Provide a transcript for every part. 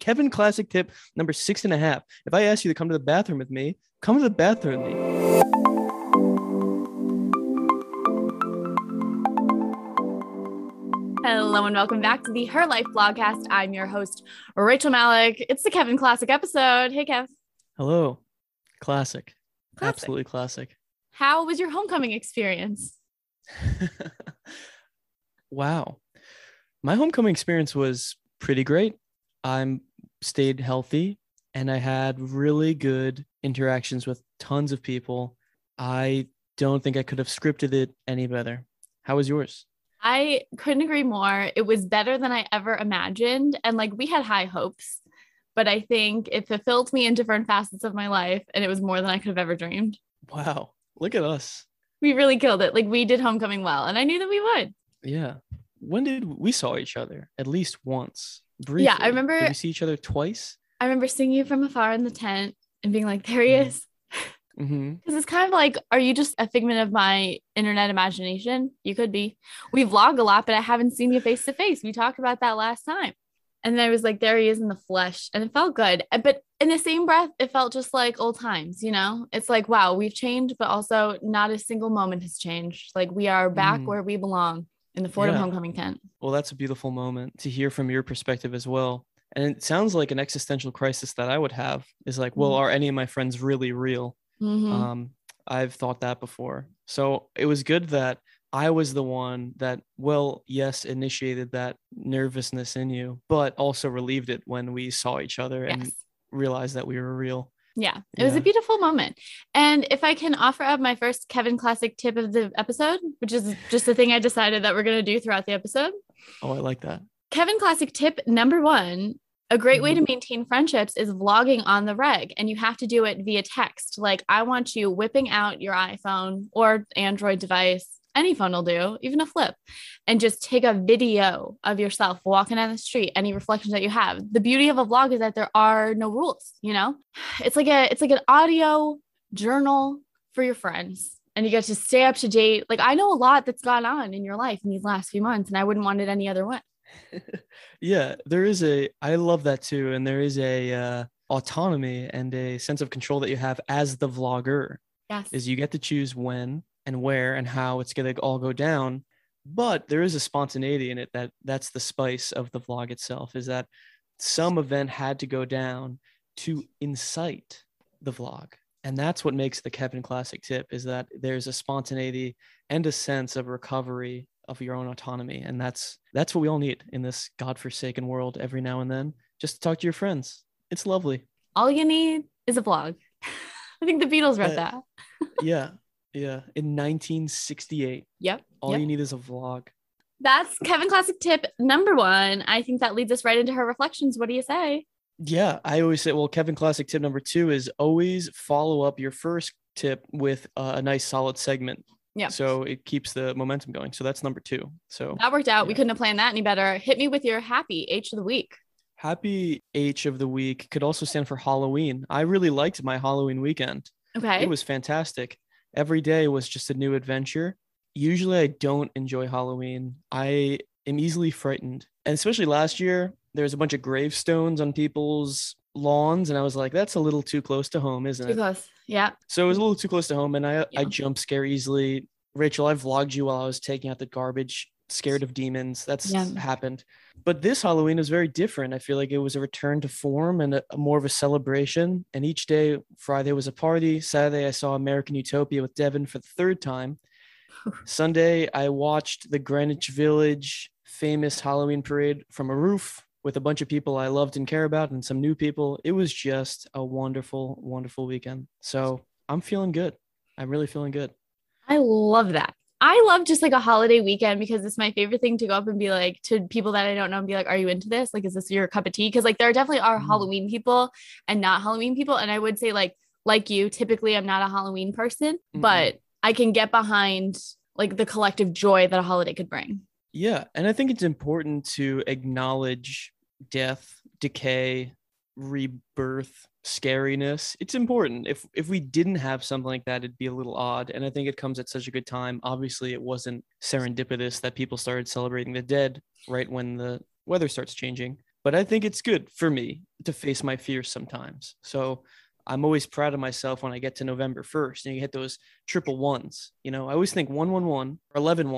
Kevin Classic tip number six and a half. If I ask you to come to the bathroom with me, come to the bathroom with me. Hello and welcome back to the Her Life Blogcast. I'm your host, Rachel Malak. It's the Kevin Classic episode. Hey, Kev. Hello. Classic. Classic. Absolutely classic. How was your homecoming experience? wow. My homecoming experience was pretty great. I'm stayed healthy and I had really good interactions with tons of people. I don't think I could have scripted it any better. How was yours? I couldn't agree more. It was better than I ever imagined. And like we had high hopes, but I think it fulfilled me in different facets of my life. And it was more than I could have ever dreamed. Wow. Look at us. We really killed it. Like we did homecoming well. And I knew that we would. Yeah. When did we saw each other? At least once. Briefly. Yeah, I remember- Did we see each other twice? I remember seeing you from afar in the tent and being like, there he Mhm. is. Mm-hmm. Because it's kind of like, are you just a figment of my internet imagination? You could be. We vlog a lot, but I haven't seen you face to face. We talked about that last time. And then I was like, there he is in the flesh. And it felt good. But in the same breath, it felt just like old times, you know? It's like, wow, we've changed, but also not a single moment has changed. Like we are back Mm. where we belong in the Fordham Yeah. homecoming tent. Well, that's a beautiful moment to hear from your perspective as well. And it sounds like an existential crisis that I would have is like, well, Mhm. are any of my friends really real? Mhm. Um, I've thought that before. So it was good that I was the one that, well, yes, initiated that nervousness in you, but also relieved it when we saw each other and realized that we were real. Yeah, it was a beautiful moment. And if I can offer up my first Kevin Classic tip of the episode, which is just the thing I decided that we're going to do throughout the episode, Oh, I like that. Kevin Classic tip number one a great way to Mm-hmm. maintain friendships is vlogging on the reg, and you have to do it via text. Like, I want you whipping out your iPhone or Android device, any phone will do, even a flip, and just take a video of yourself walking down the street, any reflections that you have. The beauty of a vlog is that there are no rules, you know? It's like a it's like an audio journal for your friends. And you get to stay up to date. Like I know a lot that's gone on in your life in these last few months, and I wouldn't want it any other way. yeah, there is a I love that too and there is a uh, autonomy and a sense of control that you have as the vlogger Yes. is you get to choose when and where and how it's going to all go down but there is a spontaneity in it that that's the spice of the vlog itself is that some event had to go down to incite the vlog. And that's what makes the kevin classic tip is that there's a spontaneity and a sense of recovery of your own autonomy. And that's that's what we all need in this godforsaken world every now and then just to talk to your friends. It's lovely. All you need is a vlog. I think the Beatles wrote Uh, that. yeah yeah in 1968 Yep. all yep. you need is a vlog That's Kevin Classic tip number one. I think that leads us right into her reflections. What do you say? Yeah, I always say, well, Kevin Classic tip number two is always follow up your first tip with uh, a nice solid segment. Yeah. So it keeps the momentum going. So that's number two. So That worked out. We couldn't have planned that any better. Hit me with your happy H of the week. happy H of the week could also stand for Halloween. I really liked my Halloween weekend. Okay. It was fantastic. Every day was just a new adventure. Usually I don't enjoy Halloween. I am easily frightened. And especially last year, there was a bunch of gravestones on people's lawns. And I was like, that's a little too close to home, isn't Too it? close. Yeah. So it was a little too close to home, and I I Yeah. jump scare easily. Rachel, I vlogged you while I was taking out the garbage, scared of demons. That's Yeah. happened. But this Halloween was very different. I feel like it was a return to form and a, a more of a celebration. And each day, Friday was a party. Saturday, I saw American Utopia with Devin for the third time. Sunday, I watched the Greenwich Village famous Halloween parade from a roof with a bunch of people I loved and care about and some new people. It was just a wonderful, wonderful weekend. So I'm feeling good. I'm really feeling good. I love that. I love just like a holiday weekend because it's my favorite thing to go up and be like to people that I don't know and be like, are you into this? Like, is this your cup of tea? Because like there definitely are Mm. Halloween people and not Halloween people. And I would say, like, like you, typically I'm not a Halloween person, Mm-mm. but I can get behind like the collective joy that a holiday could bring. Yeah. And I think it's important to acknowledge death, decay, rebirth, scariness. It's important. If if we didn't have something like that, it'd be a little odd. And I think it comes at such a good time. Obviously, it wasn't serendipitous that people started celebrating the dead right when the weather starts changing. but I think it's good for me to face my fears sometimes. So I'm always proud of myself when I get to November 1st and you hit those triple ones. You know, I always think 111 or 11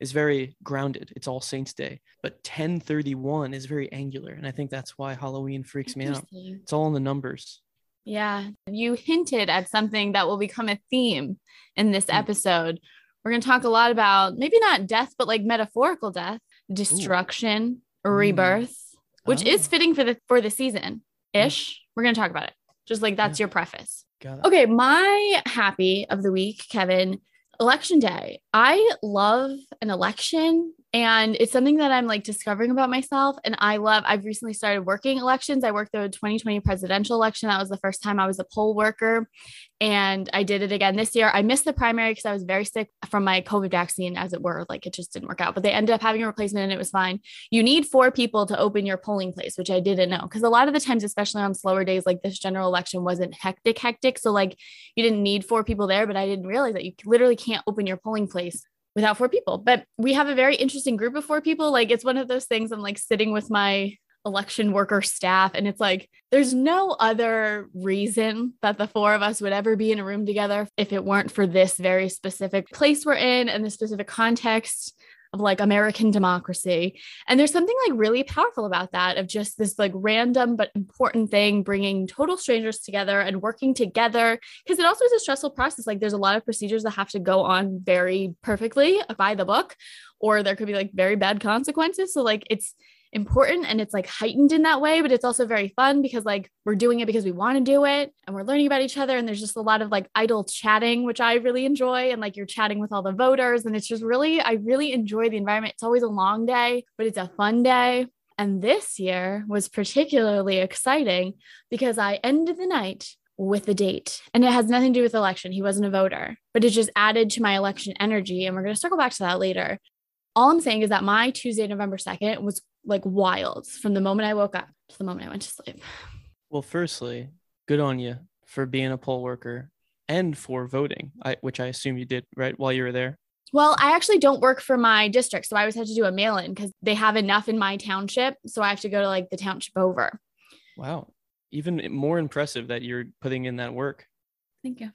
is very grounded. It's all Saints Day, but 1031 is very angular. And I think that's why Halloween freaks me out. It's all in the numbers. Yeah. You hinted at something that will become a theme in this mm. episode. We're going to talk a lot about maybe not death, but like metaphorical death, destruction, Ooh. rebirth, mm. which oh. is fitting for the for the season ish. Mm. We're going to talk about it. Just like that's yeah. your preface. Okay, my happy of the week, Kevin, election day. I love an election and it's something that I'm like discovering about myself. And I love, I've recently started working elections. I worked the 2020 presidential election. That was the first time I was a poll worker. And I did it again this year. I missed the primary because I was very sick from my COVID vaccine, as it were. Like it just didn't work out, but they ended up having a replacement and it was fine. You need four people to open your polling place, which I didn't know. Because a lot of the times, especially on slower days, like this general election wasn't hectic, hectic. So like you didn't need four people there, but I didn't realize that you literally can't open your polling place without four people. But we have a very interesting group of four people. Like it's one of those things I'm like sitting with my election worker staff and it's like there's no other reason that the four of us would ever be in a room together if it weren't for this very specific place we're in and the specific context of like American democracy. And there's something like really powerful about that of just this like random but important thing bringing total strangers together and working together because it also is a stressful process. Like there's a lot of procedures that have to go on very perfectly by the book or there could be like very bad consequences. So like it's important and it's like heightened in that way, but it's also very fun because like we're doing it because we want to do it and we're learning about each other. And there's just a lot of like idle chatting, which I really enjoy. And like you're chatting with all the voters. And it's just really, I really enjoy the environment. It's always a long day, but it's a fun day. And this year was particularly exciting because I ended the night with a date and it has nothing to do with election. He wasn't a voter, but it just added to my election energy. And we're going to circle back to that later. All I'm saying is that my Tuesday, November 2nd was like wild from the moment I woke up to the moment I went to sleep. Well, firstly, good on you for being a poll worker and for voting, I, which I assume you did right while you were there. Well, I actually don't work for my district, so I always have to do a mail in because they have enough in my township, so I have to go to like the township over. Wow, even more impressive that you're putting in that work. Thank you.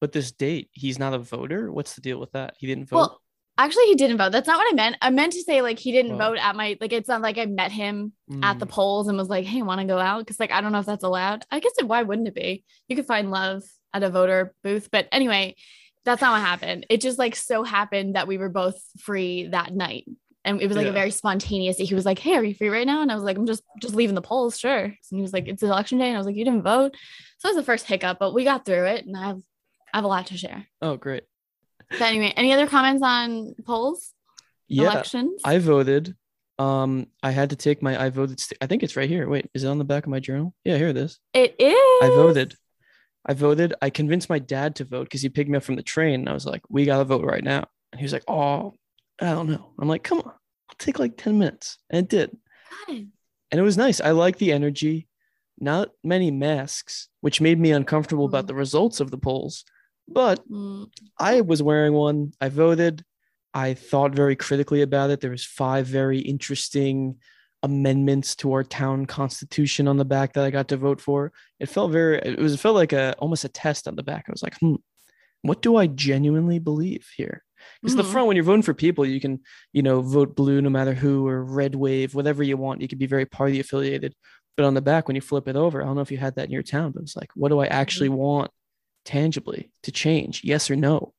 But this date, he's not a voter. What's the deal with that? He didn't vote. Well, Actually, he didn't vote. That's not what I meant. I meant to say like he didn't oh. vote at my like. It's not like I met him mm. at the mm. polls and was like, "Hey, want to go out?" Because like I don't know if that's allowed. I guess it, why wouldn't it be? You could find love at a voter booth, but anyway, that's not what happened. It just like so happened that we were both free that night, and it was like yeah. a very spontaneous. He was like, "Hey, are you free right now?" And I was like, "I'm just just leaving the polls, sure." And he was like, "It's election day," and I was like, "You didn't vote," so it was the first hiccup, but we got through it, and I have I have a lot to share. Oh, great. But anyway, any other comments on polls? yeah, elections? I voted. Um, I had to take my I voted. St- I think it's right here. Wait, is it on the back of my journal? Yeah, here it is. It is. I voted. I voted. I convinced my dad to vote because he picked me up from the train. And I was like, "We gotta vote right now." And he was like, "Oh, I don't know." I'm like, "Come on, I'll take like ten minutes," and it did. Good. And it was nice. I like the energy. Not many masks, which made me uncomfortable mm. about the results of the polls. But mm. I was wearing one. I voted. I thought very critically about it. There was five very interesting amendments to our town constitution on the back that I got to vote for. It felt very it was it felt like a almost a test on the back. I was like, hmm, what do I genuinely believe here? Because mm-hmm. the front, when you're voting for people, you can, you know, vote blue no matter who or red wave, whatever you want. You can be very party affiliated. But on the back, when you flip it over, I don't know if you had that in your town, but it's like, what do I actually mm-hmm. want tangibly to change? Yes or no?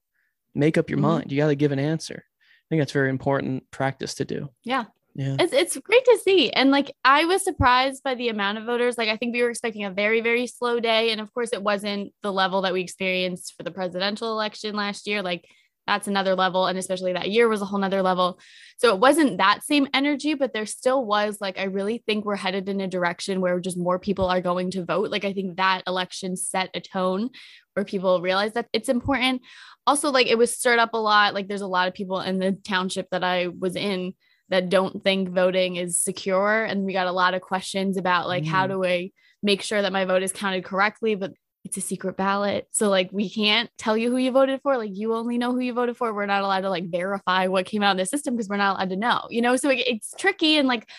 Make up your mm-hmm. mind. You got to give an answer. I think that's very important practice to do. Yeah. Yeah. It's, it's great to see. And like, I was surprised by the amount of voters. Like, I think we were expecting a very, very slow day. And of course, it wasn't the level that we experienced for the presidential election last year. Like, that's another level. And especially that year was a whole nother level. So it wasn't that same energy, but there still was like, I really think we're headed in a direction where just more people are going to vote. Like, I think that election set a tone where people realize that it's important. Also, like, it was stirred up a lot. Like, there's a lot of people in the township that I was in that don't think voting is secure. And we got a lot of questions about, like, mm. how do I make sure that my vote is counted correctly? But it's a secret ballot. So like we can't tell you who you voted for. Like you only know who you voted for. We're not allowed to like verify what came out of the system because we're not allowed to know, you know? So it, it's tricky. And like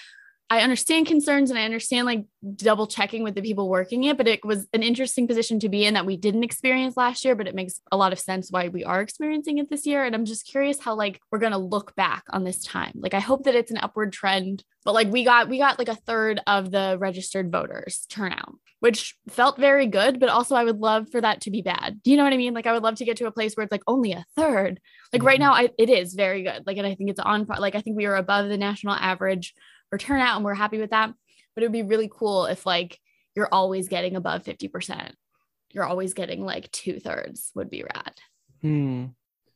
I understand concerns and I understand like double checking with the people working it, but it was an interesting position to be in that we didn't experience last year, but it makes a lot of sense why we are experiencing it this year. And I'm just curious how like we're gonna look back on this time. Like I hope that it's an upward trend, but like we got we got like a third of the registered voters turnout, which felt very good, but also I would love for that to be bad. Do you know what I mean? Like I would love to get to a place where it's like only a third. Like right mm-hmm. now, I, it is very good. Like, and I think it's on like I think we are above the national average or turnout and we're happy with that. But it would be really cool if like you're always getting above 50%. You're always getting like two thirds would be rad. Hmm.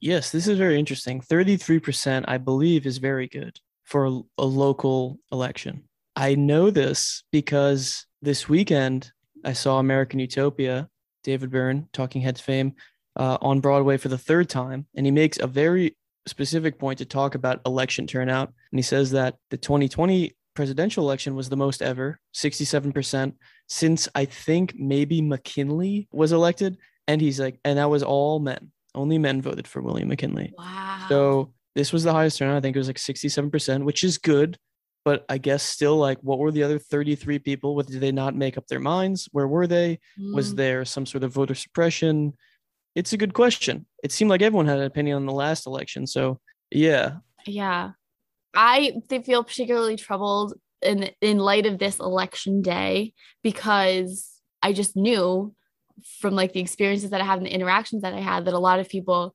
Yes, this is very interesting. 33%, I believe, is very good for a, local election. I know this because this weekend I saw American Utopia, David Byrne, Talking Heads fame, uh, on Broadway for the third time. And he makes a very specific point to talk about election turnout. And he says that the 2020 presidential election was the most ever, 67%, since I think maybe McKinley was elected. And he's like, and that was all men. Only men voted for William McKinley. Wow. So this was the highest turnout. I think it was like 67%, which is good. But I guess still, like, what were the other 33 people? What did they not make up their minds? Where were they? Mm. Was there some sort of voter suppression? It's a good question. It seemed like everyone had an opinion on the last election. So yeah. Yeah. I feel particularly troubled in in light of this election day because I just knew from like the experiences that I had and the interactions that I had that a lot of people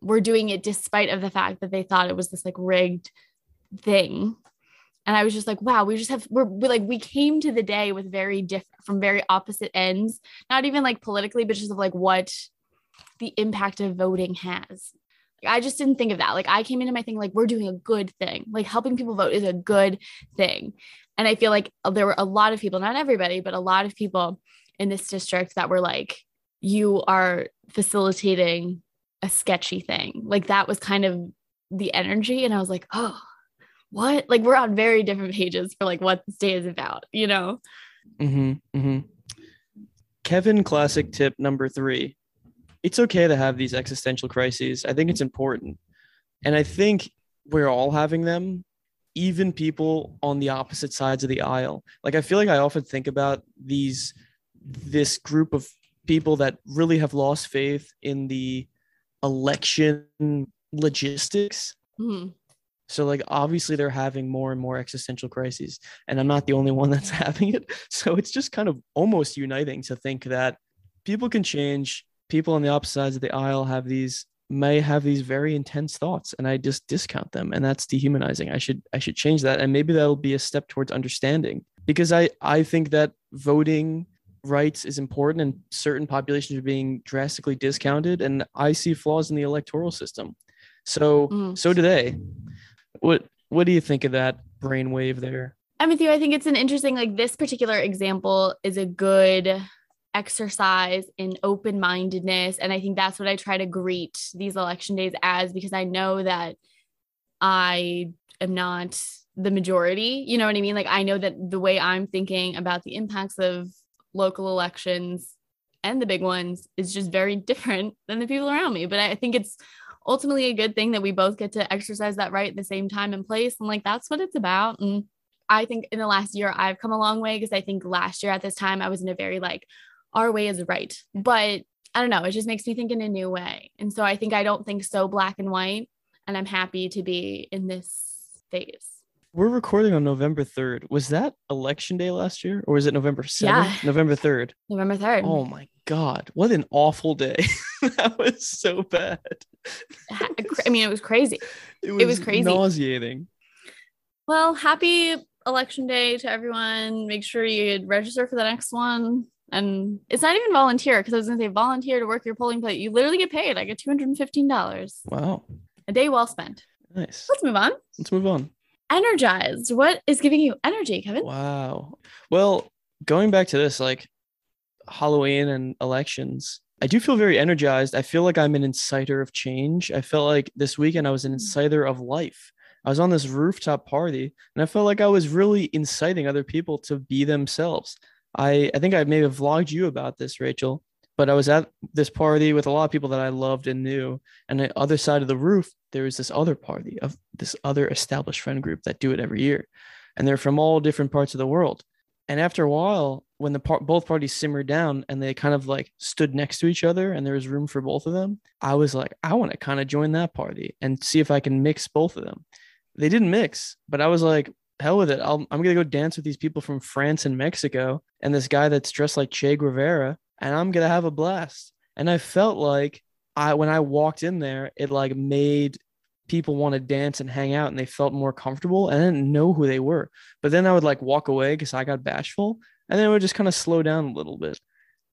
were doing it despite of the fact that they thought it was this like rigged thing. And I was just like, wow, we just have we're, we're like we came to the day with very different from very opposite ends, not even like politically, but just of like what the impact of voting has. I just didn't think of that. Like I came into my thing like we're doing a good thing. Like helping people vote is a good thing. And I feel like there were a lot of people, not everybody, but a lot of people in this district that were like, you are facilitating a sketchy thing. Like that was kind of the energy. And I was like, oh, what? Like we're on very different pages for like what this day is about, you know? Mm-hmm, mm-hmm. Kevin classic tip number three it's okay to have these existential crises. I think it's important. And I think we're all having them, even people on the opposite sides of the aisle. Like I feel like I often think about these this group of people that really have lost faith in the election logistics. Mm-hmm. So like obviously they're having more and more existential crises and I'm not the only one that's having it. So it's just kind of almost uniting to think that people can change people on the opposite sides of the aisle have these may have these very intense thoughts and i just discount them and that's dehumanizing. I should i should change that and maybe that'll be a step towards understanding because i i think that voting rights is important and certain populations are being drastically discounted and i see flaws in the electoral system. So mm. so do they. What what do you think of that brainwave there? I'm with you. I think it's an interesting like this particular example is a good exercise in open mindedness. And I think that's what I try to greet these election days as because I know that I am not the majority. You know what I mean? Like, I know that the way I'm thinking about the impacts of local elections and the big ones is just very different than the people around me. But I think it's ultimately a good thing that we both get to exercise that right at the same time and place. And like, that's what it's about. And I think in the last year, I've come a long way because I think last year at this time, I was in a very like, our way is right. But I don't know, it just makes me think in a new way. And so I think I don't think so black and white. And I'm happy to be in this phase. We're recording on November 3rd. Was that election day last year or was it November 7th? Yeah. November 3rd. November 3rd. Oh my God. What an awful day. that was so bad. I mean, it was crazy. It was, it was crazy. Nauseating. Well, happy election day to everyone. Make sure you register for the next one and it's not even volunteer because I was gonna say volunteer to work your polling place. You literally get paid. I get two hundred and fifteen dollars. Wow, a day well spent. Nice. Let's move on. Let's move on. Energized. What is giving you energy, Kevin? Wow. Well, going back to this, like Halloween and elections, I do feel very energized. I feel like I'm an inciter of change. I felt like this weekend I was an mm. inciter of life. I was on this rooftop party and I felt like I was really inciting other people to be themselves. I, I think I may have vlogged you about this, Rachel, but I was at this party with a lot of people that I loved and knew. And the other side of the roof, there was this other party of this other established friend group that do it every year. and they're from all different parts of the world. And after a while, when the par- both parties simmered down and they kind of like stood next to each other and there was room for both of them, I was like, I want to kind of join that party and see if I can mix both of them. They didn't mix, but I was like, hell with it. i am going to go dance with these people from France and Mexico and this guy that's dressed like Che Guevara, and I'm going to have a blast. And I felt like I, when I walked in there, it like made people want to dance and hang out and they felt more comfortable and I didn't know who they were. But then I would like walk away because I got bashful and then it would just kind of slow down a little bit.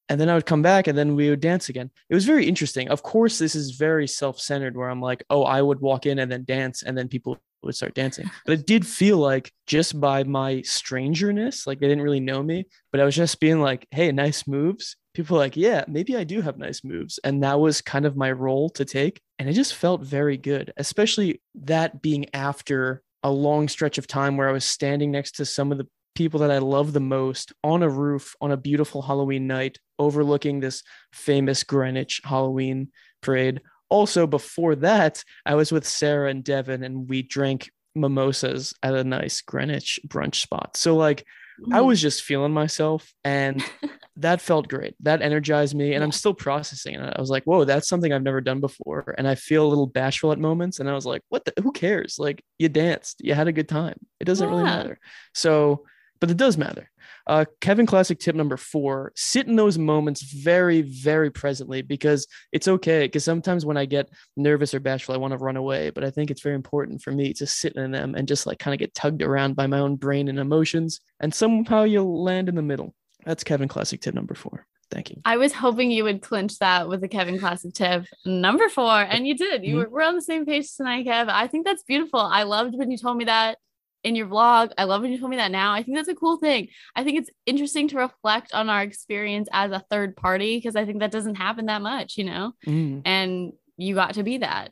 And then I would come back and then we would dance again. It was very interesting. Of course, this is very self centered where I'm like, oh, I would walk in and then dance and then people would start dancing. But it did feel like just by my strangeness, like they didn't really know me, but I was just being like, hey, nice moves. People like, yeah, maybe I do have nice moves. And that was kind of my role to take. And it just felt very good, especially that being after a long stretch of time where I was standing next to some of the people that I love the most on a roof on a beautiful Halloween night overlooking this famous Greenwich Halloween parade. Also, before that, I was with Sarah and Devin and we drank mimosas at a nice Greenwich brunch spot. So, like. I was just feeling myself and that felt great. That energized me. And yeah. I'm still processing it. I was like, whoa, that's something I've never done before. And I feel a little bashful at moments. And I was like, what the, who cares? Like, you danced, you had a good time. It doesn't yeah. really matter. So, but it does matter. Uh, Kevin Classic tip number four sit in those moments very, very presently because it's okay. Because sometimes when I get nervous or bashful, I want to run away. But I think it's very important for me to sit in them and just like kind of get tugged around by my own brain and emotions. And somehow you'll land in the middle. That's Kevin Classic tip number four. Thank you. I was hoping you would clinch that with the Kevin Classic tip number four, and you did. You mm-hmm. were we're on the same page tonight, Kev. I think that's beautiful. I loved when you told me that in your vlog. I love when you told me that now. I think that's a cool thing. I think it's interesting to reflect on our experience as a third party because I think that doesn't happen that much, you know? Mm. And you got to be that.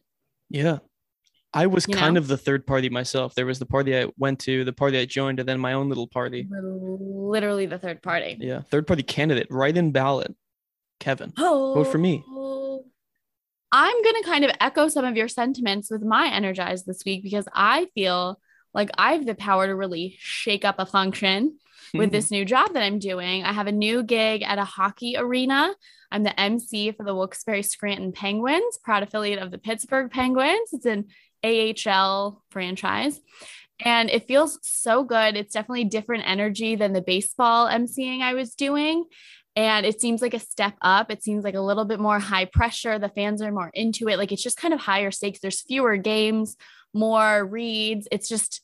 Yeah. I was you kind know? of the third party myself. There was the party I went to, the party I joined, and then my own little party. Literally the third party. Yeah. Third party candidate, right in ballot. Kevin. Oh. Vote for me. I'm going to kind of echo some of your sentiments with my energize this week because I feel like I have the power to really shake up a function with this new job that I'm doing. I have a new gig at a hockey arena. I'm the MC for the Wilkes-Barre Scranton Penguins, proud affiliate of the Pittsburgh Penguins. It's an AHL franchise. And it feels so good. It's definitely different energy than the baseball MCing I was doing. And it seems like a step up. It seems like a little bit more high pressure. The fans are more into it. Like it's just kind of higher stakes. There's fewer games, more reads. It's just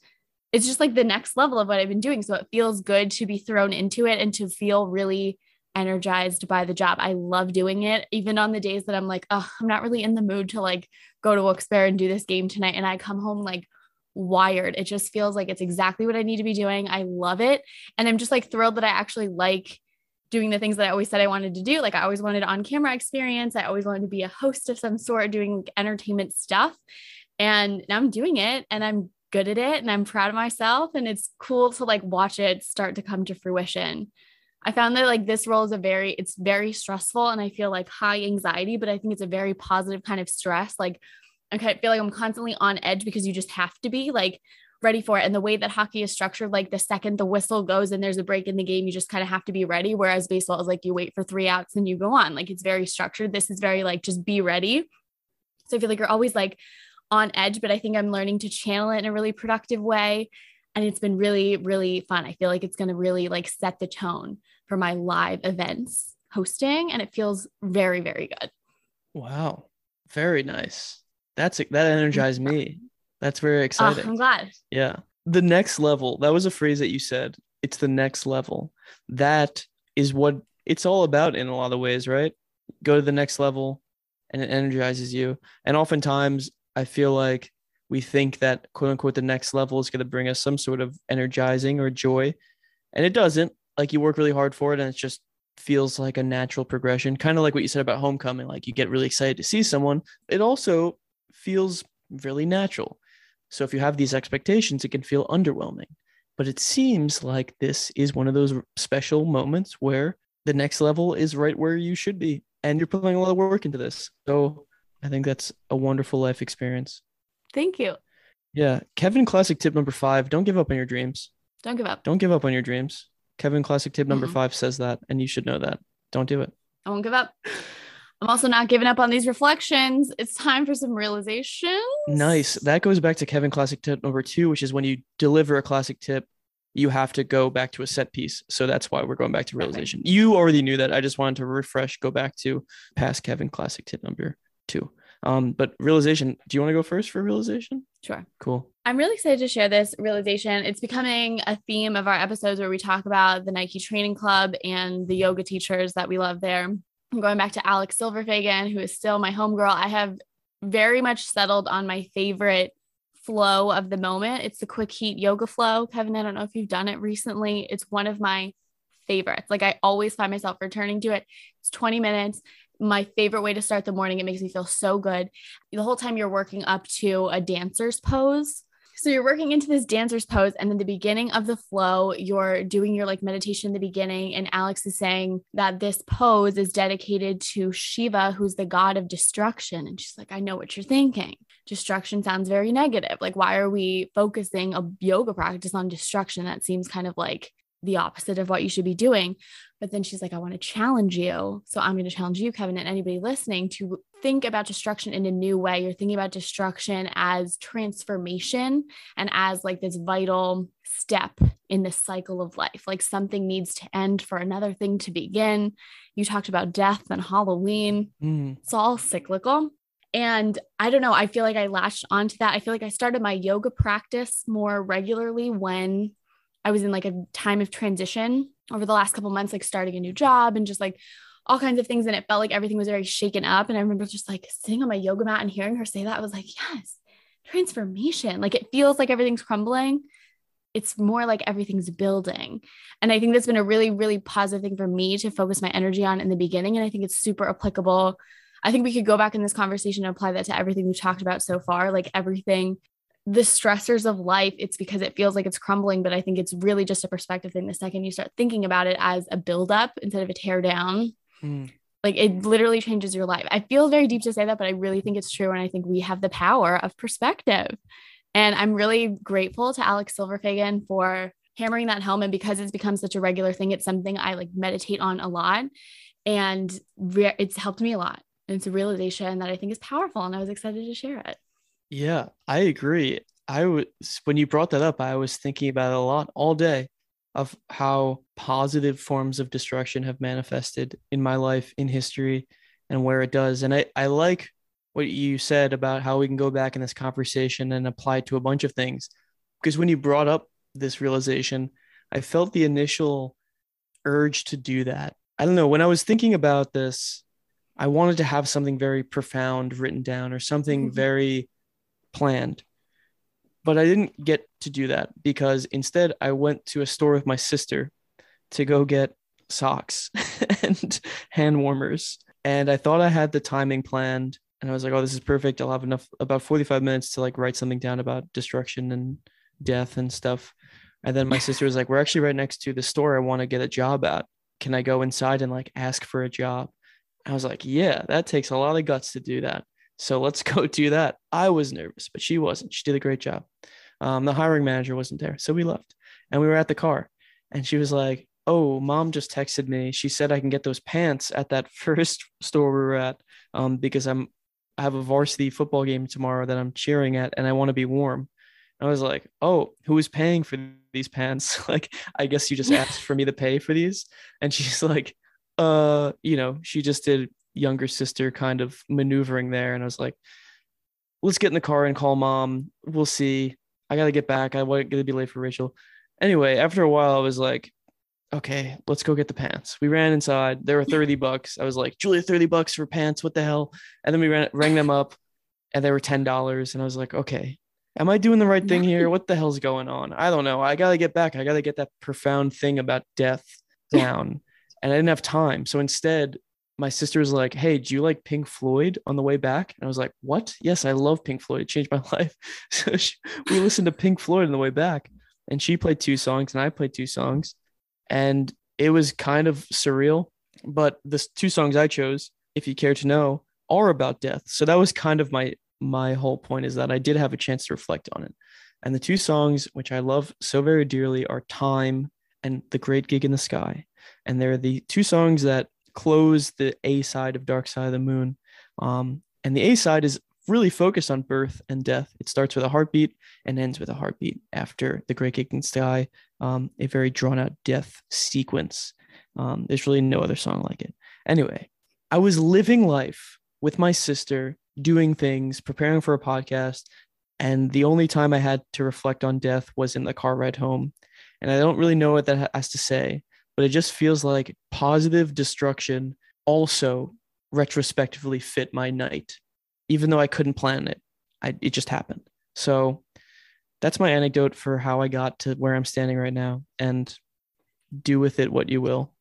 it's just like the next level of what I've been doing. So it feels good to be thrown into it and to feel really energized by the job. I love doing it, even on the days that I'm like, oh, I'm not really in the mood to like go to Wilkes-Barre and do this game tonight. And I come home like wired. It just feels like it's exactly what I need to be doing. I love it. And I'm just like thrilled that I actually like doing the things that I always said I wanted to do. Like I always wanted on camera experience. I always wanted to be a host of some sort, doing entertainment stuff. And I'm doing it and I'm good at it and I'm proud of myself. And it's cool to like watch it start to come to fruition. I found that like this role is a very, it's very stressful and I feel like high anxiety, but I think it's a very positive kind of stress. Like I feel like I'm constantly on edge because you just have to be like ready for it. And the way that hockey is structured, like the second the whistle goes and there's a break in the game, you just kind of have to be ready. Whereas baseball is like you wait for three outs and you go on. Like it's very structured. This is very like just be ready. So I feel like you're always like on edge, but I think I'm learning to channel it in a really productive way. And it's been really, really fun. I feel like it's going to really like set the tone for my live events hosting. And it feels very, very good. Wow. Very nice. That's that energized me. That's very ah, exciting. I'm glad. Yeah. The next level, that was a phrase that you said. It's the next level. That is what it's all about in a lot of ways, right? Go to the next level and it energizes you. And oftentimes I feel like we think that quote unquote the next level is going to bring us some sort of energizing or joy. And it doesn't. Like you work really hard for it and it just feels like a natural progression. Kind of like what you said about homecoming. Like you get really excited to see someone. It also feels really natural. So if you have these expectations, it can feel underwhelming. But it seems like this is one of those special moments where the next level is right where you should be. And you're putting a lot of work into this. So I think that's a wonderful life experience. Thank you. Yeah. Kevin Classic tip number five don't give up on your dreams. Don't give up. Don't give up on your dreams. Kevin Classic tip number Mm-mm. five says that, and you should know that. Don't do it. I won't give up. I'm also not giving up on these reflections. It's time for some realizations. Nice. That goes back to Kevin Classic tip number two, which is when you deliver a classic tip, you have to go back to a set piece. So that's why we're going back to Okay. realization. You already knew that. I just wanted to refresh, go back to past Kevin Classic tip number two. Um, but realization, do you want to go first for realization? Sure. Cool. I'm really excited to share this realization. It's becoming a theme of our episodes where we talk about the Nike Training Club and the yoga teachers that we love there. I'm going back to Alex Silver-Fagen, who is still my homegirl. I have very much settled on my favorite flow of the moment. It's the quick heat yoga flow. Kevin, I don't know if you've done it recently. It's one of my favorites. Like I always find myself returning to it. It's 20 minutes. My favorite way to start the morning. It makes me feel so good. The whole time you're working up to a dancer's pose. So you're working into this dancer's pose, and then the beginning of the flow, you're doing your like meditation in the beginning. And Alex is saying that this pose is dedicated to Shiva, who's the god of destruction. And she's like, I know what you're thinking. Destruction sounds very negative. Like, why are we focusing a yoga practice on destruction? That seems kind of like the opposite of what you should be doing. But then she's like, I want to challenge you. So I'm going to challenge you, Kevin, and anybody listening to think about destruction in a new way. You're thinking about destruction as transformation and as like this vital step in this cycle of life. Like something needs to end for another thing to begin. You talked about death and Halloween Mm, it's all cyclical. And I don't know, I feel like I latched onto that. I feel like I started my yoga practice more regularly when I was in like a time of transition over the last couple months, like starting a new job and just like all kinds of things. And it felt like everything was very shaken up. And I remember just like sitting on my yoga mat and hearing her say that. I was like, yes, transformation. Like it feels like everything's crumbling. It's more like everything's building. And I think that's been a really, really positive thing for me to focus my energy on in the beginning. And I think it's super applicable. I think we could go back in this conversation and apply that to everything we've talked about so far, like everything, the stressors of life. It's because it feels like it's crumbling, but I think it's really just a perspective thing. The second you start thinking about it as a buildup instead of a tear down, mm. like it literally changes your life. I feel very deep to say that, but I really think it's true. And I think we have the power of perspective. And I'm really grateful to Alex Silver-Fagen for hammering that home. And because it's become such a regular thing, it's something I like meditate on a lot. And re- it's helped me a lot. And it's a realization that I think is powerful. And I was excited to share it. Yeah, I agree. I was when you brought that up, I was thinking about it a lot all day of how positive forms of destruction have manifested in my life in history and where it does. And I, I like what you said about how we can go back in this conversation and apply it to a bunch of things. Because when you brought up this realization, I felt the initial urge to do that. I don't know. When I was thinking about this, I wanted to have something very profound written down or something Mhm. very planned. But I didn't get to do that because instead I went to a store with my sister to go get socks and hand warmers. And I thought I had the timing planned. And I was like, oh, this is perfect. I'll have enough, about 45 minutes to like write something down about destruction and death and stuff. And then my sister was like, we're actually right next to the store I want to get a job at. Can I go inside and like ask for a job? I was like, yeah, that takes a lot of guts to do that. So let's go do that. I was nervous, but she wasn't. She did a great job. Um, the hiring manager wasn't there. So we left and we were at the car and she was like, oh, mom just texted me. She said I can get those pants at that first store we were at um, because I'm, I have a varsity football game tomorrow that I'm cheering at and I want to be warm. I was like, oh, who is paying for these pants? like, I guess you just asked for me to pay for these. And she's like, uh, you know, she just did younger sister kind of maneuvering there. And I was like, let's get in the car and call mom. We'll see. I got to get back. I wasn't going to be late for Rachel. Anyway, after a while, I was like, okay, let's go get the pants. We ran inside. There were 30 bucks. I was like, Julia, 30 bucks for pants. What the hell? And then we ran, rang them up and they were $10. And I was like, okay, am I doing the right thing here? What the hell's going on? I don't know. I got to get back. I got to get that profound thing about death down. and I didn't have time. So instead, my sister was like, Hey, do you like Pink Floyd on the way back? And I was like, What? Yes, I love Pink Floyd. It changed my life. So she, we listened to Pink Floyd on the way back. And she played two songs and I played two songs. And it was kind of surreal. But the two songs I chose, if you care to know, are about death. So that was kind of my my whole point is that I did have a chance to reflect on it. And the two songs which I love so very dearly are Time and The Great Gig in the Sky. And they're the two songs that close the A side of Dark Side of the Moon. Um, and the A side is really focused on birth and death. It starts with a heartbeat and ends with a heartbeat after The Great the Sky, um, a very drawn out death sequence. Um, there's really no other song like it. Anyway, I was living life with my sister, doing things, preparing for a podcast. And the only time I had to reflect on death was in the car ride home. And I don't really know what that has to say, but it just feels like positive destruction also retrospectively fit my night, even though I couldn't plan it. I, it just happened. So that's my anecdote for how I got to where I'm standing right now. And do with it what you will.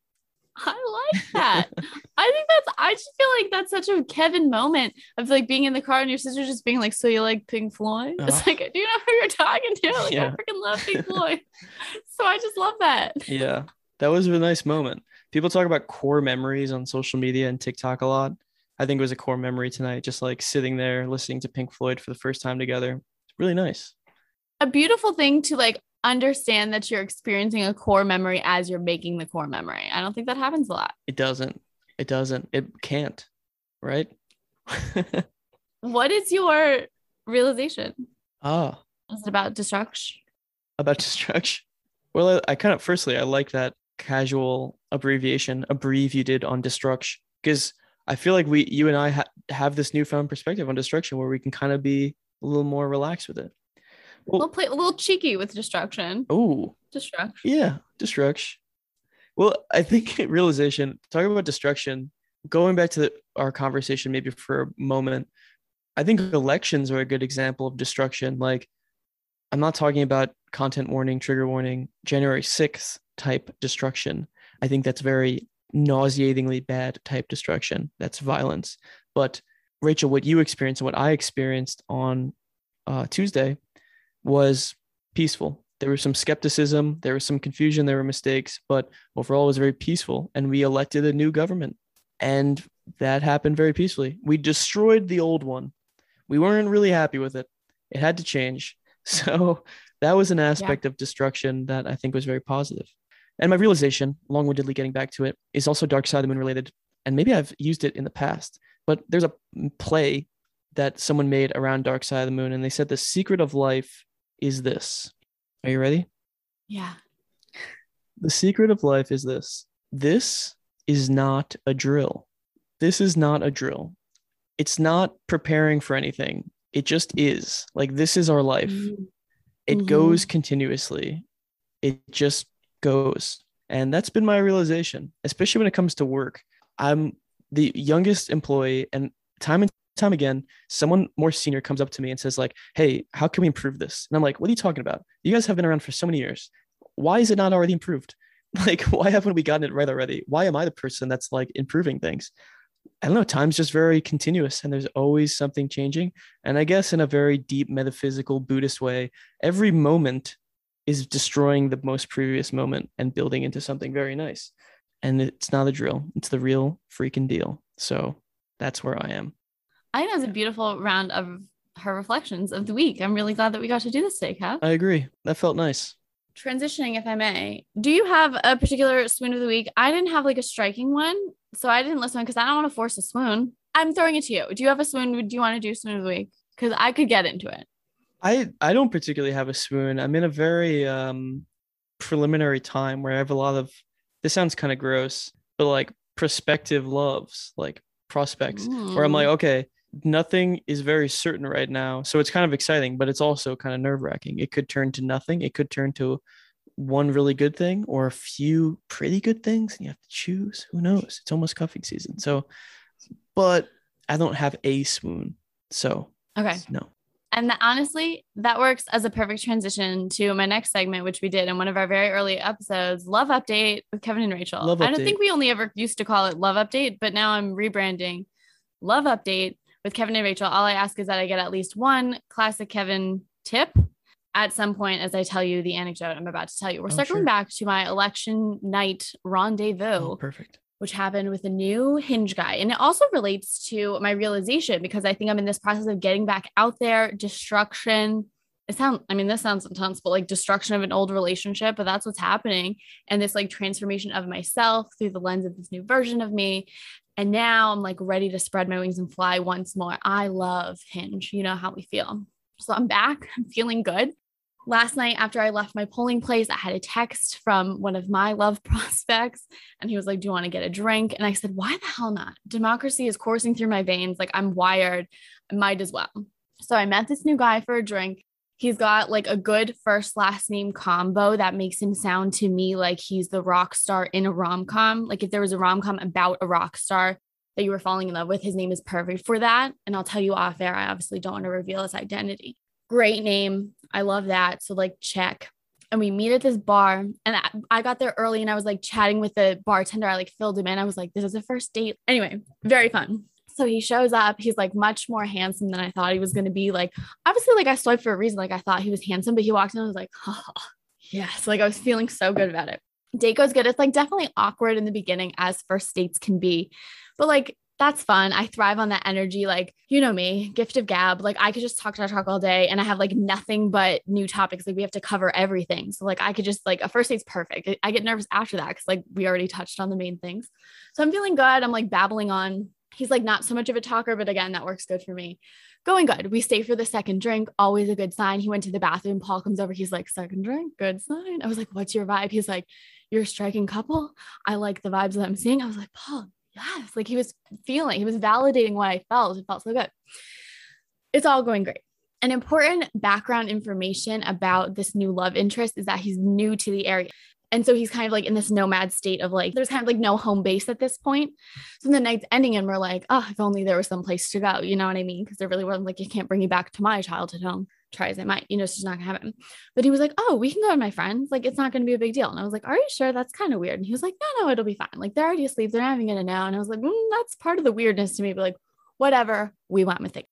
I like that. I think that's I just feel like that's such a Kevin moment of like being in the car and your sister just being like, So you like Pink Floyd? Uh, it's like, do you know who you're talking to? Like yeah. I freaking love Pink Floyd. so I just love that. Yeah. That was a nice moment. People talk about core memories on social media and TikTok a lot. I think it was a core memory tonight, just like sitting there listening to Pink Floyd for the first time together. It's really nice. A beautiful thing to like understand that you're experiencing a core memory as you're making the core memory. I don't think that happens a lot. It doesn't. It doesn't. It can't. Right? what is your realization? Ah. Is it about destruction? About destruction. Well, I, I kind of firstly I like that casual abbreviation, abbrev you did on destruction because I feel like we, you and I ha- have this newfound perspective on destruction where we can kind of be a little more relaxed with it. Well, we'll play a little cheeky with destruction. Oh, destruction. Yeah, destruction. Well, I think realization. Talking about destruction. Going back to the, our conversation, maybe for a moment, I think elections are a good example of destruction. Like, I'm not talking about content warning, trigger warning, January 6th type destruction. I think that's very nauseatingly bad type destruction. That's violence. But Rachel, what you experienced and what I experienced on uh, Tuesday was peaceful. There was some skepticism, there was some confusion, there were mistakes, but overall it was very peaceful. And we elected a new government. And that happened very peacefully. We destroyed the old one. We weren't really happy with it. It had to change. So that was an aspect yeah. of destruction that I think was very positive. And my realization, long windedly getting back to it, is also Dark Side of the Moon related. And maybe I've used it in the past, but there's a play that someone made around Dark Side of the Moon. And they said the secret of life is this. Are you ready? Yeah. The secret of life is this this is not a drill. This is not a drill. It's not preparing for anything. It just is. Like, this is our life. Mm-hmm. It mm-hmm. goes continuously. It just goes. And that's been my realization, especially when it comes to work. I'm the youngest employee, and time and time again, someone more senior comes up to me and says, like, hey, how can we improve this? And I'm like, what are you talking about? You guys have been around for so many years. Why is it not already improved? Like, why haven't we gotten it right already? Why am I the person that's like improving things? I don't know, time's just very continuous and there's always something changing. And I guess in a very deep metaphysical Buddhist way, every moment is destroying the most previous moment and building into something very nice. And it's not a drill, it's the real freaking deal. So that's where I am. I think it was a beautiful round of her reflections of the week. I'm really glad that we got to do this today, Kat. I agree. That felt nice. Transitioning, if I may, do you have a particular swoon of the week? I didn't have like a striking one, so I didn't listen because I don't want to force a swoon. I'm throwing it to you. Do you have a swoon? Do you want to do swoon of the week? Because I could get into it. I I don't particularly have a swoon. I'm in a very um preliminary time where I have a lot of this sounds kind of gross, but like prospective loves, like prospects, mm. where I'm like, okay, nothing is very certain right now. So it's kind of exciting, but it's also kind of nerve wracking. It could turn to nothing. It could turn to one really good thing or a few pretty good things. And you have to choose. Who knows? It's almost cuffing season. So, but I don't have a swoon. So, okay. No. And the, honestly, that works as a perfect transition to my next segment, which we did in one of our very early episodes, Love Update with Kevin and Rachel. Love I don't think we only ever used to call it Love Update, but now I'm rebranding Love Update with Kevin and Rachel, all I ask is that I get at least one classic Kevin tip at some point as I tell you the anecdote I'm about to tell you. We're oh, circling sure. back to my election night rendezvous. Oh, perfect. Which happened with a new hinge guy. And it also relates to my realization because I think I'm in this process of getting back out there, destruction, it sounds i mean this sounds intense but like destruction of an old relationship but that's what's happening. And this like transformation of myself through the lens of this new version of me. And now i'm like ready to spread my wings and fly once more. I love hinge. You know how we feel. So i'm back. I'm feeling good last night after I left my polling place, I had a text from one of my love prospects, and he was like, Do you want to get a drink? And I said, Why the hell not? Democracy is coursing through my veins. Like, I'm wired. I might as well. So I met this new guy for a drink. He's got like a good first last name combo that makes him sound to me like he's the rock star in a rom com. Like, if there was a rom com about a rock star, that you were falling in love with, his name is perfect for that. And I'll tell you off air, I obviously don't want to reveal his identity great name. I love that. So like check. And we meet at this bar and I, got there early and I was like chatting with the bartender. I like filled him in. I was like, this is a first date. Anyway, very fun. So he shows up. He's like much more handsome than I thought he was going to be. Like, obviously, like I swiped for a reason. Like, I thought he was handsome, but he walked in and I was like, oh, yes. Like, I was feeling so good about it. Date goes good. It's like definitely awkward in the beginning, as first dates can be. But like, that's fun. I thrive on that energy. Like, you know me, gift of gab. Like, I could just talk, talk, talk all day and I have like nothing but new topics. Like, we have to cover everything. So, like, I could just, like, a first date's perfect. I get nervous after that because, like, we already touched on the main things. So, I'm feeling good. I'm like babbling on. He's like not so much of a talker, but again, that works good for me. Going good. We stay for the second drink, always a good sign. He went to the bathroom. Paul comes over. He's like, second drink, good sign. I was like, what's your vibe? He's like, you're a striking couple. I like the vibes that I'm seeing. I was like, Paul, yes, like he was feeling, he was validating what I felt. It felt so good. It's all going great. An important background information about this new love interest is that he's new to the area. And so he's kind of like in this nomad state of like, there's kind of like no home base at this point. So the night's ending and we're like, oh, if only there was some place to go. You know what I mean? Because there really wasn't like, you can't bring you back to my childhood home try as might, you know, it's just not gonna happen. But he was like, Oh, we can go with my friends. Like, it's not gonna be a big deal. And I was like, Are you sure? That's kind of weird. And he was like, No, no, it'll be fine. Like, they're already asleep. They're not even gonna know. And I was like, mm, That's part of the weirdness to me. But like, whatever, we went with it.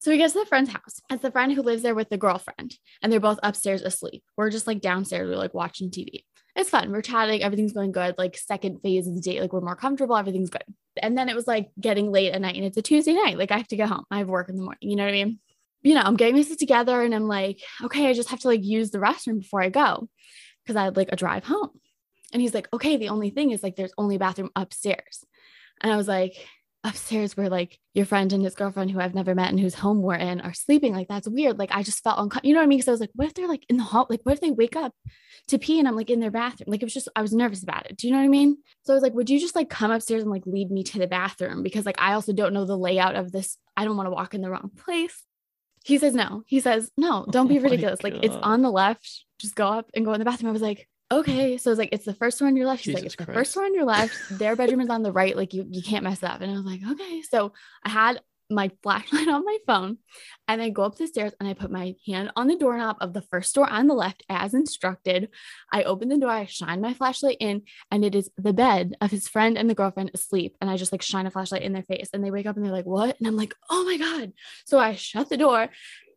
So we get to the friend's house. It's the friend who lives there with the girlfriend, and they're both upstairs asleep. We're just like downstairs, we're like watching TV. It's fun. We're chatting, everything's going good. Like, second phase of the date, like, we're more comfortable, everything's good. And then it was like getting late at night, and it's a Tuesday night. Like, I have to go home. I have work in the morning. You know what I mean? You know, I'm getting this together and I'm like, okay, I just have to like use the restroom before I go because I had like a drive home. And he's like, okay, the only thing is like there's only bathroom upstairs. And I was like, upstairs where like your friend and his girlfriend who I've never met and whose home we're in are sleeping. Like that's weird. Like I just felt uncomfortable. You know what I mean? Because I was like, what if they're like in the hall? Like what if they wake up to pee and I'm like in their bathroom? Like it was just I was nervous about it. Do you know what I mean? So I was like, would you just like come upstairs and like lead me to the bathroom? Because like I also don't know the layout of this. I don't want to walk in the wrong place. He says no. He says, no, don't be oh ridiculous. Like it's on the left. Just go up and go in the bathroom. I was like, okay. So it's like, it's the first one on your left. She's Jesus like, it's Christ. the first one on your left. Their bedroom is on the right. Like you, you can't mess up. And I was like, okay. So I had my flashlight on my phone and I go up the stairs and I put my hand on the doorknob of the first door on the left as instructed. I open the door, I shine my flashlight in, and it is the bed of his friend and the girlfriend asleep. And I just like shine a flashlight in their face and they wake up and they're like, What? And I'm like, Oh my God. So I shut the door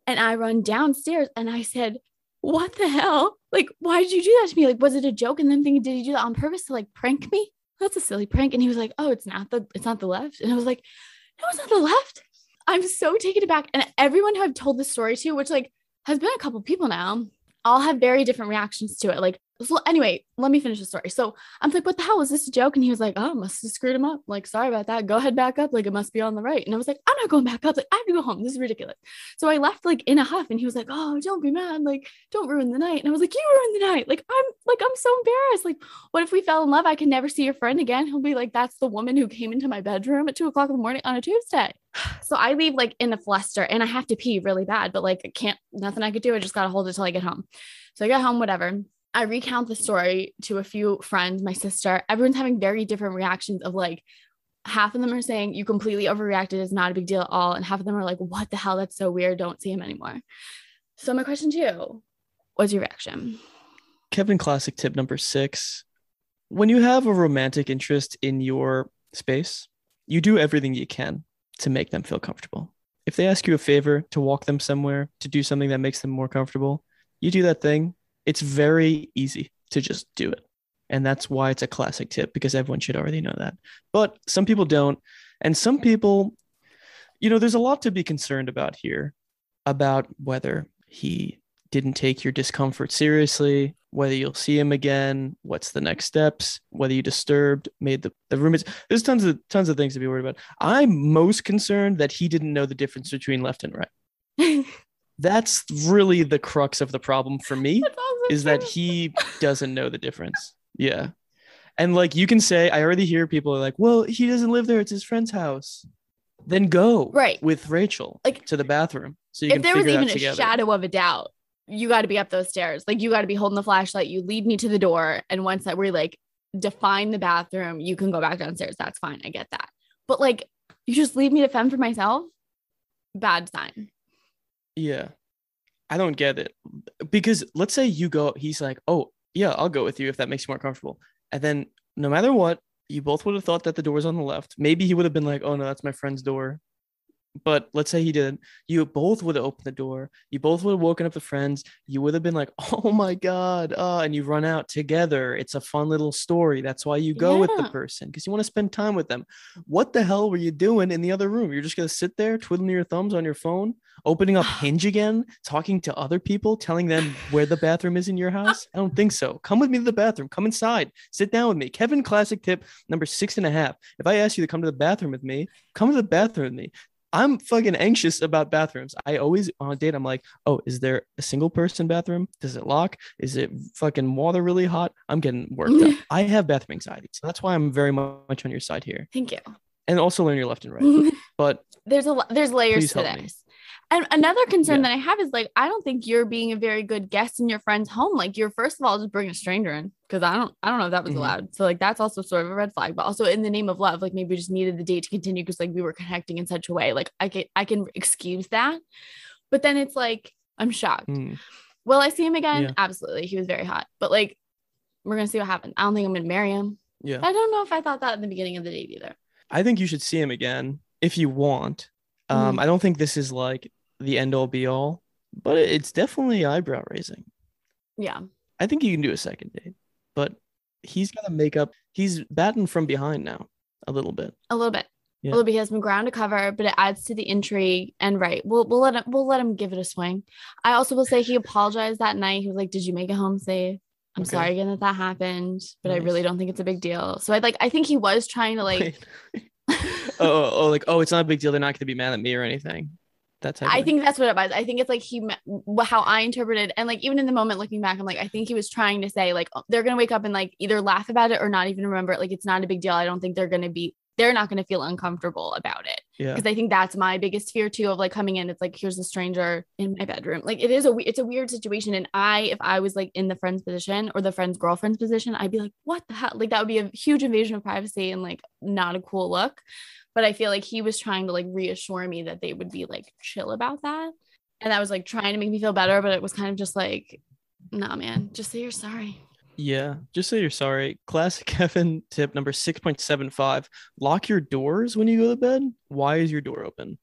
and I run downstairs and I said, What the hell? Like, why did you do that to me? Like, was it a joke? And then thinking, did he do that on purpose to like prank me? That's a silly prank. And he was like, Oh, it's not the it's not the left. And I was like, no, it's not the left. I'm so taken aback. And everyone who I've told this story to, which like has been a couple people now, all have very different reactions to it. Like so anyway, let me finish the story. So I'm like, what the hell was this a joke? And he was like, oh, must have screwed him up. Like, sorry about that. Go ahead back up. Like, it must be on the right. And I was like, I'm not going back up. Like, I have to go home. This is ridiculous. So I left like in a huff and he was like, oh, don't be mad. Like, don't ruin the night. And I was like, you ruined the night. Like, I'm like, I'm so embarrassed. Like, what if we fell in love? I can never see your friend again. He'll be like, that's the woman who came into my bedroom at two o'clock in the morning on a Tuesday. So I leave like in a fluster and I have to pee really bad, but like I can't, nothing I could do. I just got to hold it till I get home. So I get home, whatever. I recount the story to a few friends, my sister. Everyone's having very different reactions of like, half of them are saying you completely overreacted, it's not a big deal at all. And half of them are like, what the hell? That's so weird. Don't see him anymore. So, my question to you what's your reaction? Kevin Classic tip number six when you have a romantic interest in your space, you do everything you can to make them feel comfortable. If they ask you a favor to walk them somewhere, to do something that makes them more comfortable, you do that thing it's very easy to just do it. And that's why it's a classic tip because everyone should already know that. But some people don't. And some people, you know, there's a lot to be concerned about here about whether he didn't take your discomfort seriously, whether you'll see him again, what's the next steps, whether you disturbed, made the, the roommates. There's tons of tons of things to be worried about. I'm most concerned that he didn't know the difference between left and right. That's really the crux of the problem for me is that he doesn't know the difference. Yeah. And like you can say, I already hear people are like, well, he doesn't live there. It's his friend's house. Then go Right. with Rachel Like, to the bathroom. So you if can there was figure it out even a together. shadow of a doubt, you got to be up those stairs. Like you got to be holding the flashlight. You lead me to the door, and once that we're like define the bathroom, you can go back downstairs. That's fine. I get that. But like you just leave me to fend for myself. Bad sign. Yeah. I don't get it. Because let's say you go, he's like, oh, yeah, I'll go with you if that makes you more comfortable. And then no matter what, you both would have thought that the door was on the left. Maybe he would have been like, oh, no, that's my friend's door. But let's say he did. You both would have opened the door. You both would have woken up the friends. You would have been like, oh my God. Uh, and you run out together. It's a fun little story. That's why you go with the person because you want to spend time with them. What the hell were you doing in the other room? You're just going to sit there twiddling your thumbs on your phone, opening up Hinge again, talking to other people, telling them where the bathroom is in your house? I don't think so. Come with me to the bathroom. Come inside. Sit down with me. Kevin, classic tip number six and a half. If I ask you to come to the bathroom with me, come to the bathroom with me. I'm fucking anxious about bathrooms. I always on a date, I'm like, oh, is there a single person bathroom? Does it lock? Is it fucking water really hot? I'm getting worked up. I have bathroom anxiety. So that's why I'm very much on your side here. Thank you. And also learn your left and right. But there's a there's layers to this. And another concern Yeah. that I have is like I don't think you're being a very good guest in your friend's home. Like you're first of all just bring a stranger in because I don't I don't know if that was Mhm. allowed. So like that's also sort of a red flag. But also in the name of love, like maybe we just needed the date to continue because like we were connecting in such a way. Like I can I can excuse that. But then it's like I'm shocked. hmm, Will I see him again? Yeah. Absolutely. He was very hot. But like we're gonna see what happens. I don't think I'm gonna marry him. yeah. I don't know if I thought that in the beginning of the date either. I think you should see him again if you want. Um, Mhm. I don't think this is like the end all be all, but it's definitely eyebrow raising. Yeah. I think you can do a second date, but he's got to make up. He's batting from behind now a little bit. A little bit. Yeah. A little bit. He has some ground to cover, but it adds to the intrigue. And right, we'll we'll let him we'll let him give it a swing. I also will say he apologized that night. He was like, "Did you make it home safe? I'm Okay. sorry again that that happened, but I really don't think it's a big deal." So I like I think he was trying to like. Oh, oh, oh, like oh, it's not a big deal. They're not going to be mad at me or anything. That's I think that's what it was. I think it's like he how I interpreted and like even in the moment looking back, I'm like I think he was trying to say like oh, they're gonna wake up and like either laugh about it or not even remember it. Like it's not a big deal. I don't think they're gonna be they're not gonna feel uncomfortable about it. Yeah. because I think that's my biggest fear too of like coming in. It's like here's a stranger in my bedroom. Like it is a it's a weird situation. And I, if I was like in the friend's position or the friend's girlfriend's position, I'd be like, what the hell? Like that would be a huge invasion of privacy and like not a cool look. But I feel like he was trying to like reassure me that they would be like chill about that. And that was like trying to make me feel better, but it was kind of just like, nah, man, just say you're sorry. Yeah, just say you're sorry. Classic Kevin tip number 6.75 lock your doors when you go to bed. Why is your door open?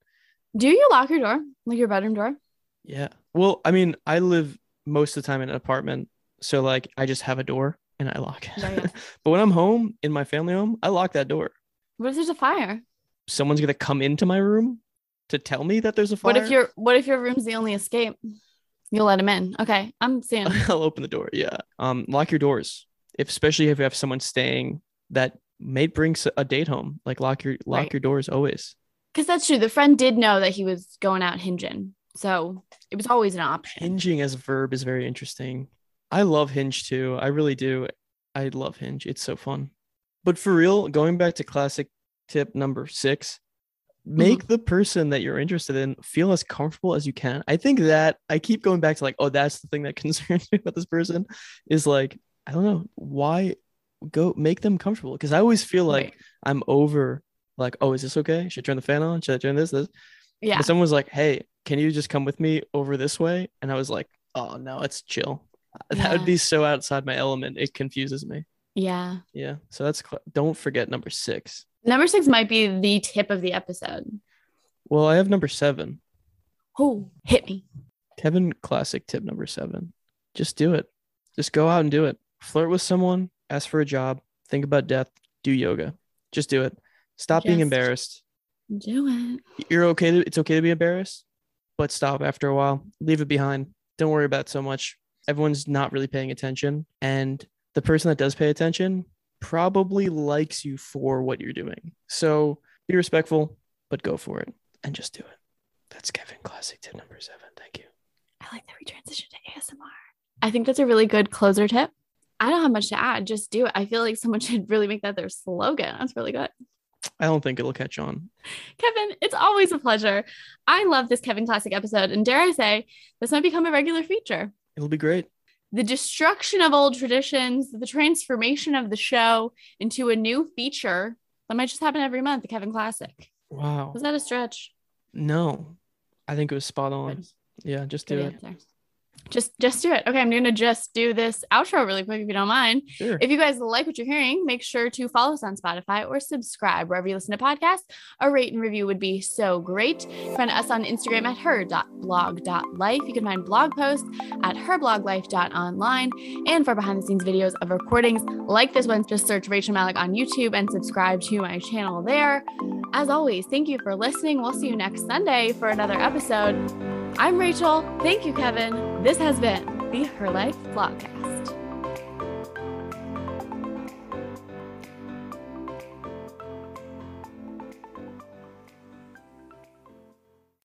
Do you lock your door, like your bedroom door? Yeah. Well, I mean, I live most of the time in an apartment. So, like, I just have a door and I lock it. Yeah, yeah. but when I'm home in my family home, I lock that door. What if there's a fire? Someone's going to come into my room to tell me that there's a fire. What if your what if your room's the only escape? You'll let him in. Okay, I'm seeing. I'll open the door. Yeah. Um, lock your doors. If especially if you have someone staying that may bring a date home, like lock your lock Right. your doors always. Because that's true. The friend did know that he was going out hinging. So it was always an option. Hinging as a verb is very interesting. I love Hinge too. I really do. I love Hinge. It's so fun. But for real, going back to classic tip number six, make mm-hmm. the person that you're interested in feel as comfortable as you can. I think that I keep going back to like, oh, that's the thing that concerns me about this person is like, I don't know why go make them comfortable because I always feel like Right. I'm over like, oh, is this okay? Should I turn the fan on? Should I turn this? This? Yeah. But someone was like, hey, can you just come with me over this way? And I was like, oh no, it's chill. That would be so outside my element. It confuses me. Yeah. Yeah. So that's cl- don't forget number six. Number six might be the tip of the episode. Well, I have number seven. Oh, hit me. Kevin classic tip number seven. Just do it. Just go out and do it. Flirt with someone, ask for a job, think about death, do yoga. Just do it. Stop being embarrassed. Do it. You're okay to it's okay to be embarrassed, but stop after a while. Leave it behind. don't worry about it so much. Everyone's not really paying attention. And the person that does pay attention probably likes you for what you're doing. So be respectful, but go for it and just do it. That's Kevin Classic tip number seven. Thank you. I like that we transitioned to ASMR. I think that's a really good closer tip. I don't have much to add. Just do it. I feel like someone should really make that their slogan. That's really good. I don't think it'll catch on. Kevin, it's always a pleasure. I love this Kevin Classic episode. And dare I say, this might become a regular feature. It'll be great. The destruction of old traditions, the transformation of the show into a new feature that might just happen every month, the Kevin Classic. Wow. Was that a stretch? No, I think it was spot on. Good. Yeah, just do Good it. answer. Just just do it. Okay, I'm gonna just do this outro really quick if you don't mind. Sure. If you guys like what you're hearing, make sure to follow us on Spotify or subscribe wherever you listen to podcasts. A rate and review would be so great. Find us on Instagram at her.blog.life. You can find blog posts at herbloglife.online. And for behind the scenes videos of recordings like this one, just search Rachel Malak on YouTube and subscribe to my channel there. As always, thank you for listening. We'll see you next Sunday for another episode. I'm Rachel. Thank you, Kevin. This has been the Her Life Blogcast.